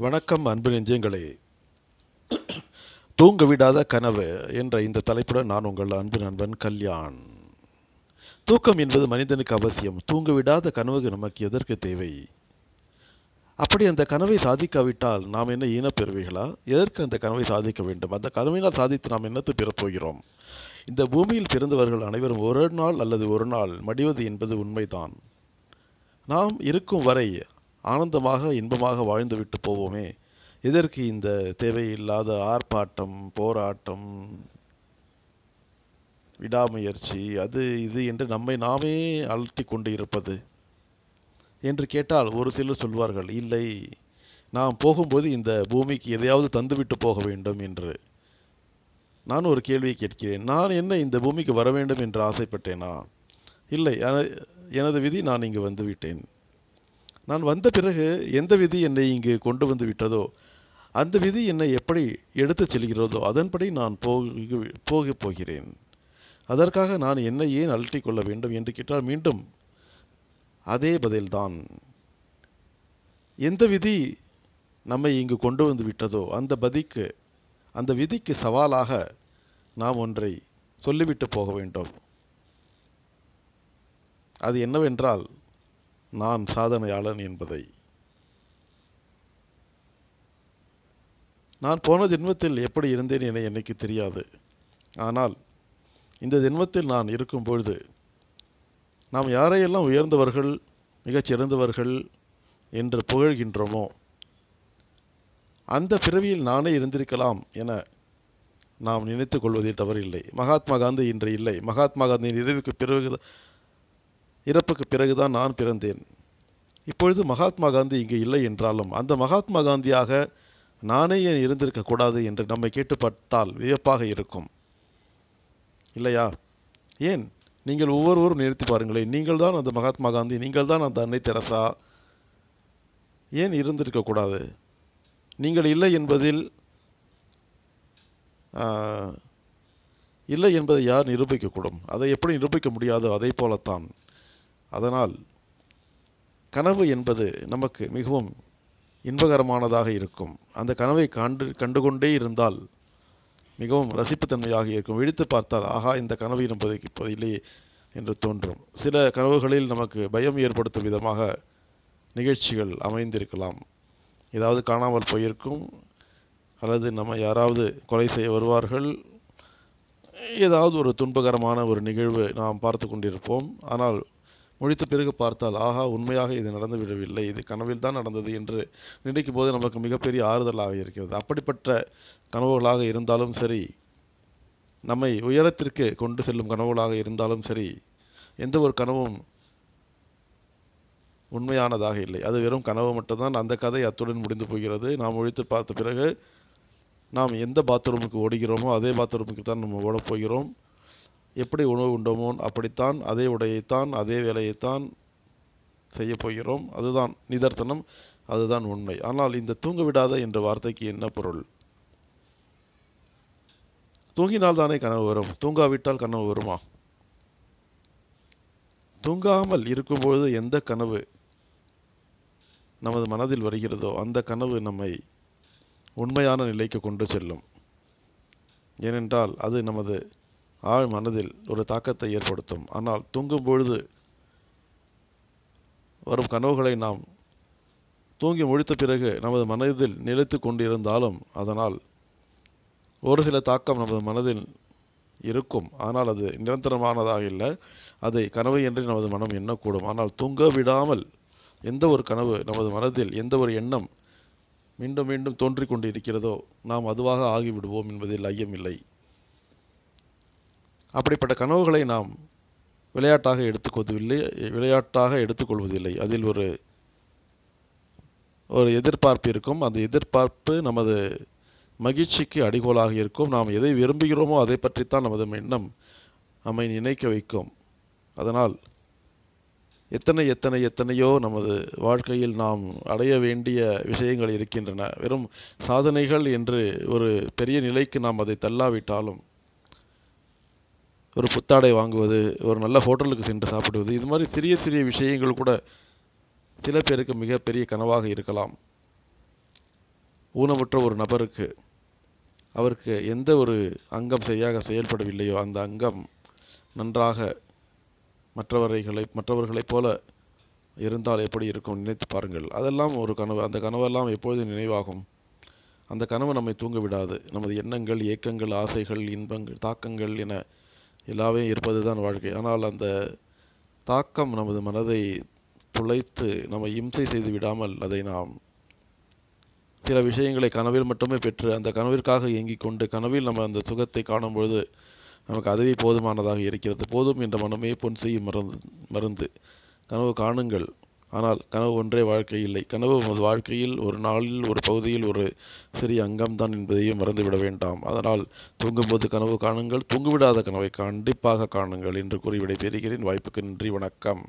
வணக்கம் அன்பு நெஞ்சங்களே. தூங்க விடாத கனவு என்ற இந்த தலைப்புடன் நான் உங்கள் அன்பு நண்பன் கல்யாண். தூக்கம் என்பது மனிதனுக்கு அவசியம். தூங்க விடாத கனவுக்கு நமக்கு எதற்கு தேவை? அப்படி அந்த கனவை சாதிக்காவிட்டால் நாம் என்ன ஈனப்பெறுவீர்களா எதற்கு அந்த கனவை சாதிக்க வேண்டும்? அந்த கனவினால் சாதித்து நாம் என்னத்து பெறப்போகிறோம்? இந்த பூமியில் பிறந்தவர்கள் அனைவரும் ஒரு நாள் அல்லது ஒரு நாள் மடிவது என்பது உண்மைதான். நாம் இருக்கும் வரை ஆனந்தமாக இன்பமாக வாழ்ந்துவிட்டு போவோமே. எதற்கு இந்த தேவையில்லாத ஆர்ப்பாட்டம் போராட்டம் விடாமுயற்சி அது இது என்று நம்மை நாமே அழட்டி கொண்டு இருப்பது என்று கேட்டால் ஒரு சிலர் சொல்வார்கள் இல்லை நாம் போகும்போது இந்த பூமிக்கு எதையாவது தந்துவிட்டு போக வேண்டும் என்று. நான் ஒரு கேள்வியை கேட்கிறேன் நான் என்ன இந்த பூமிக்கு வர வேண்டும் என்று ஆசைப்பட்டேனா? இல்லை எனது விதி நான் இங்கு வந்துவிட்டேன். நான் வந்த பிறகு எந்த விதி என்னை இங்கு கொண்டு வந்து விட்டதோ அந்த விதி என்னை எப்படி எடுத்துச் செல்கிறதோ அதன்படி நான் போக போகப் போகிறேன். அதற்காக நான் என்னை ஏன் அலட்டிக் கொள்ள வேண்டும் என்று கேட்டால் மீண்டும் அதே பதில்தான். எந்த விதி நம்மை இங்கு கொண்டு வந்து விட்டதோ அந்த பதிக்கு அந்த விதிக்கு சவாலாக நாம் ஒன்றை சொல்லிவிட்டு போக வேண்டும். அது என்னவென்றால் நான் சாதனையாளன் என்பதை. நான் போன ஜென்மத்தில் எப்படி இருந்தேன் என எனக்கு தெரியாது. ஆனால் இந்த ஜென்மத்தில் நான் இருக்கும் பொழுது நாம் யாரையெல்லாம் உயர்ந்தவர்கள் மிகச்சிறந்தவர்கள் என்று புகழ்கின்றோமோ அந்த பிறவியில் நானே இருந்திருக்கலாம் என நாம் நினைத்து கொள்வதில் தவறில்லை. மகாத்மா காந்தி இன்று இல்லை. மகாத்மா காந்தியின் இறைவுக்கு பிறகு இறப்புக்கு பிறகுதான் நான் பிறந்தேன். இப்பொழுது மகாத்மா காந்தி இங்கு இல்லை என்றாலும் அந்த மகாத்மா காந்தியாக நானே ஏன் இருந்திருக்கக்கூடாது என்று நம்மை கேட்டுப்பட்டால் வியப்பாக இருக்கும். இல்லையா? ஏன்? நீங்கள் ஒவ்வொருவரும் நிறுத்தி பாருங்களேன் நீங்கள் தான் அந்த மகாத்மா காந்தி நீங்கள் தான் அந்த அன்னை தெரசா. ஏன் இருந்திருக்கக்கூடாது நீங்கள் இல்லை என்பதில் இல்லை என்பதை யார் நிரூபிக்கக்கூடும்? அதை எப்படி நிரூபிக்க முடியாதோ அதை போலத்தான். அதனால் கனவு என்பது நமக்கு மிகவும் இன்பகரமானதாக இருக்கும். அந்த கனவை கண்டு கண்டுகொண்டே இருந்தால் மிகவும் ரசிப்புத்தன்மையாக இருக்கும். விழித்து பார்த்தால் ஆகா இந்த கனவு என்பது இப்போதில்லையே என்று தோன்றும். சில கனவுகளில் நமக்கு பயம் ஏற்படுத்தும் விதமாக நிகழ்ச்சிகள் அமைந்திருக்கலாம். ஏதாவது காணாமல் போயிருக்கும் அல்லது நம்ம யாராவது கொலை செய்ய வருவார்கள். ஏதாவது ஒரு துன்பகரமான ஒரு நிகழ்வு நாம் பார்த்து கொண்டிருப்போம். ஆனால் முழித்த பிறகு பார்த்தால் ஆஹா உண்மையாக இது நடந்து விடவில்லை இது கனவில் தான் நடந்தது என்று நினைக்கும் போது நமக்கு மிகப்பெரிய ஆறுதலாக இருக்கிறது. அப்படிப்பட்ட கனவுகளாக இருந்தாலும் சரி நம்மை உயரத்திற்கு கொண்டு செல்லும் கனவுகளாக இருந்தாலும் சரி எந்த ஒரு கனவும் உண்மையானதாக இல்லை. அது வெறும் கனவு மட்டும்தான். அந்த கதை அத்துடன் முடிந்து போகிறது. நாம் ஒழித்து பார்த்த பிறகு நாம் எந்த பாத்ரூமுக்கு ஓடுகிறோமோ அதே பாத்ரூமுக்கு தான் நம்ம ஓடப் போகிறோம். எப்படி உணவு உண்டோமோ அப்படித்தான் அதே உடையைத்தான் அதே வேலையைத்தான் செய்யப்போகிறோம் அதுதான் நிதர்த்தனம் அதுதான் உண்மை. ஆனால் இந்த தூங்க விடாத என்ற வார்த்தைக்கு என்ன பொருள்? தூங்கினால் தானே கனவு வரும். தூங்காவிட்டால் கனவு வருமா? தூங்காமல் இருக்கும்பொழுது எந்த கனவு நமது மனதில் வருகிறதோ அந்த கனவு நம்மை உண்மையான நிலைக்கு கொண்டு செல்லும். ஏனென்றால் அது நமது ஆழ் மனதில் ஒரு தாக்கத்தை ஏற்படுத்தும். ஆனால் தூங்கும் பொழுது வரும் கனவுகளை நாம் தூங்கி முழித்த பிறகு நமது மனதில் நிலைத்து கொண்டிருந்தாலும் அதனால் ஒரு சில தாக்கம் நமது மனதில் இருக்கும். ஆனால் அது நிரந்தரமானதாக இல்லை. அதை கனவு என்று நமது மனம் எண்ணக்கூடும். ஆனால் தூங்க விடாமல் எந்த ஒரு கனவு நமது மனதில் எந்த ஒரு எண்ணம் மீண்டும் மீண்டும் தோன்றிக் கொண்டு இருக்கிறதோ நாம் அதுவாக ஆகிவிடுவோம் என்பதில் ஐயமில்லை. அப்படிப்பட்ட கனவுகளை நாம் விளையாட்டாக எடுத்துக்கொள்வதில்லை விளையாட்டாக எடுத்துக்கொள்வதில்லை. அதில் ஒரு ஒரு எதிர்பார்ப்பு இருக்கும். அந்த எதிர்பார்ப்பு நமது மகிழ்ச்சிக்கு அடிகோலாக இருக்கும். நாம் எதை விரும்புகிறோமோ அதை பற்றித்தான் நமது எண்ணம் நம்மை நினைக்க வைக்கும். அதனால் எத்தனை எத்தனை எத்தனையோ நமது வாழ்க்கையில் நாம் அடைய வேண்டிய விஷயங்கள் இருக்கின்றன. வெறும் சாதனைகள் என்று ஒரு பெரிய நிலைக்கு நாம் அதை தள்ளாவிட்டாலும் ஒரு புத்தாடை வாங்குவது ஒரு நல்ல ஹோட்டலுக்கு சென்று சாப்பிடுவது இது மாதிரி சிறிய சிறிய விஷயங்கள் கூட சில பேருக்கு மிகப்பெரிய கனவாக இருக்கலாம். ஊனமுற்ற ஒரு நபருக்கு அவருக்கு எந்த ஒரு அங்கம் சரியாக செயல்படவில்லையோ அந்த அங்கம் நன்றாக மற்றவர்களை மற்றவர்களைப் போல இருந்தால் எப்படி இருக்கும் நினைத்து பாருங்கள். அதெல்லாம் ஒரு கனவு அந்த கனவெல்லாம் எப்பொழுதும் நினைவாகும்? அந்த கனவு நம்மை தூங்க விடாது நமது எண்ணங்கள் ஏக்கங்கள் ஆசைகள் இன்பங்கள் தாக்கங்கள் என எல்லாமே இருப்பது தான் வாழ்க்கை. ஆனால் அந்த தாக்கம் நமது மனதை துளைத்து நம்மை இம்சை செய்து விடாமல் அதை நாம் சில விஷயங்களை கனவில் மட்டுமே பெற்று அந்த கனவிற்காக இயங்கிக் கொண்டு கனவில் நம்ம அந்த சுகத்தை காணும் பொழுது நமக்கு அதுவே போதுமானதாக இருக்கிறது. போதும் என்ற மனமே பொன் செய்யும் மருந்து மருந்து கனவு காணுங்கள். ஆனால் கனவு ஒன்றே வாழ்க்கை இல்லை. கனவு நமது வாழ்க்கையில் ஒரு நாளில் ஒரு பகுதியில் ஒரு சிறிய அங்கம்தான் என்பதையும் மறந்துவிட வேண்டாம். அதனால் தூங்கும்போது கனவு காணுங்கள் தூங்குவிடாத கனவை கண்டிப்பாக காணுங்கள் என்று கூறி விடைபெறுகிறேன். வாய்ப்புக்கு நன்றி வணக்கம்.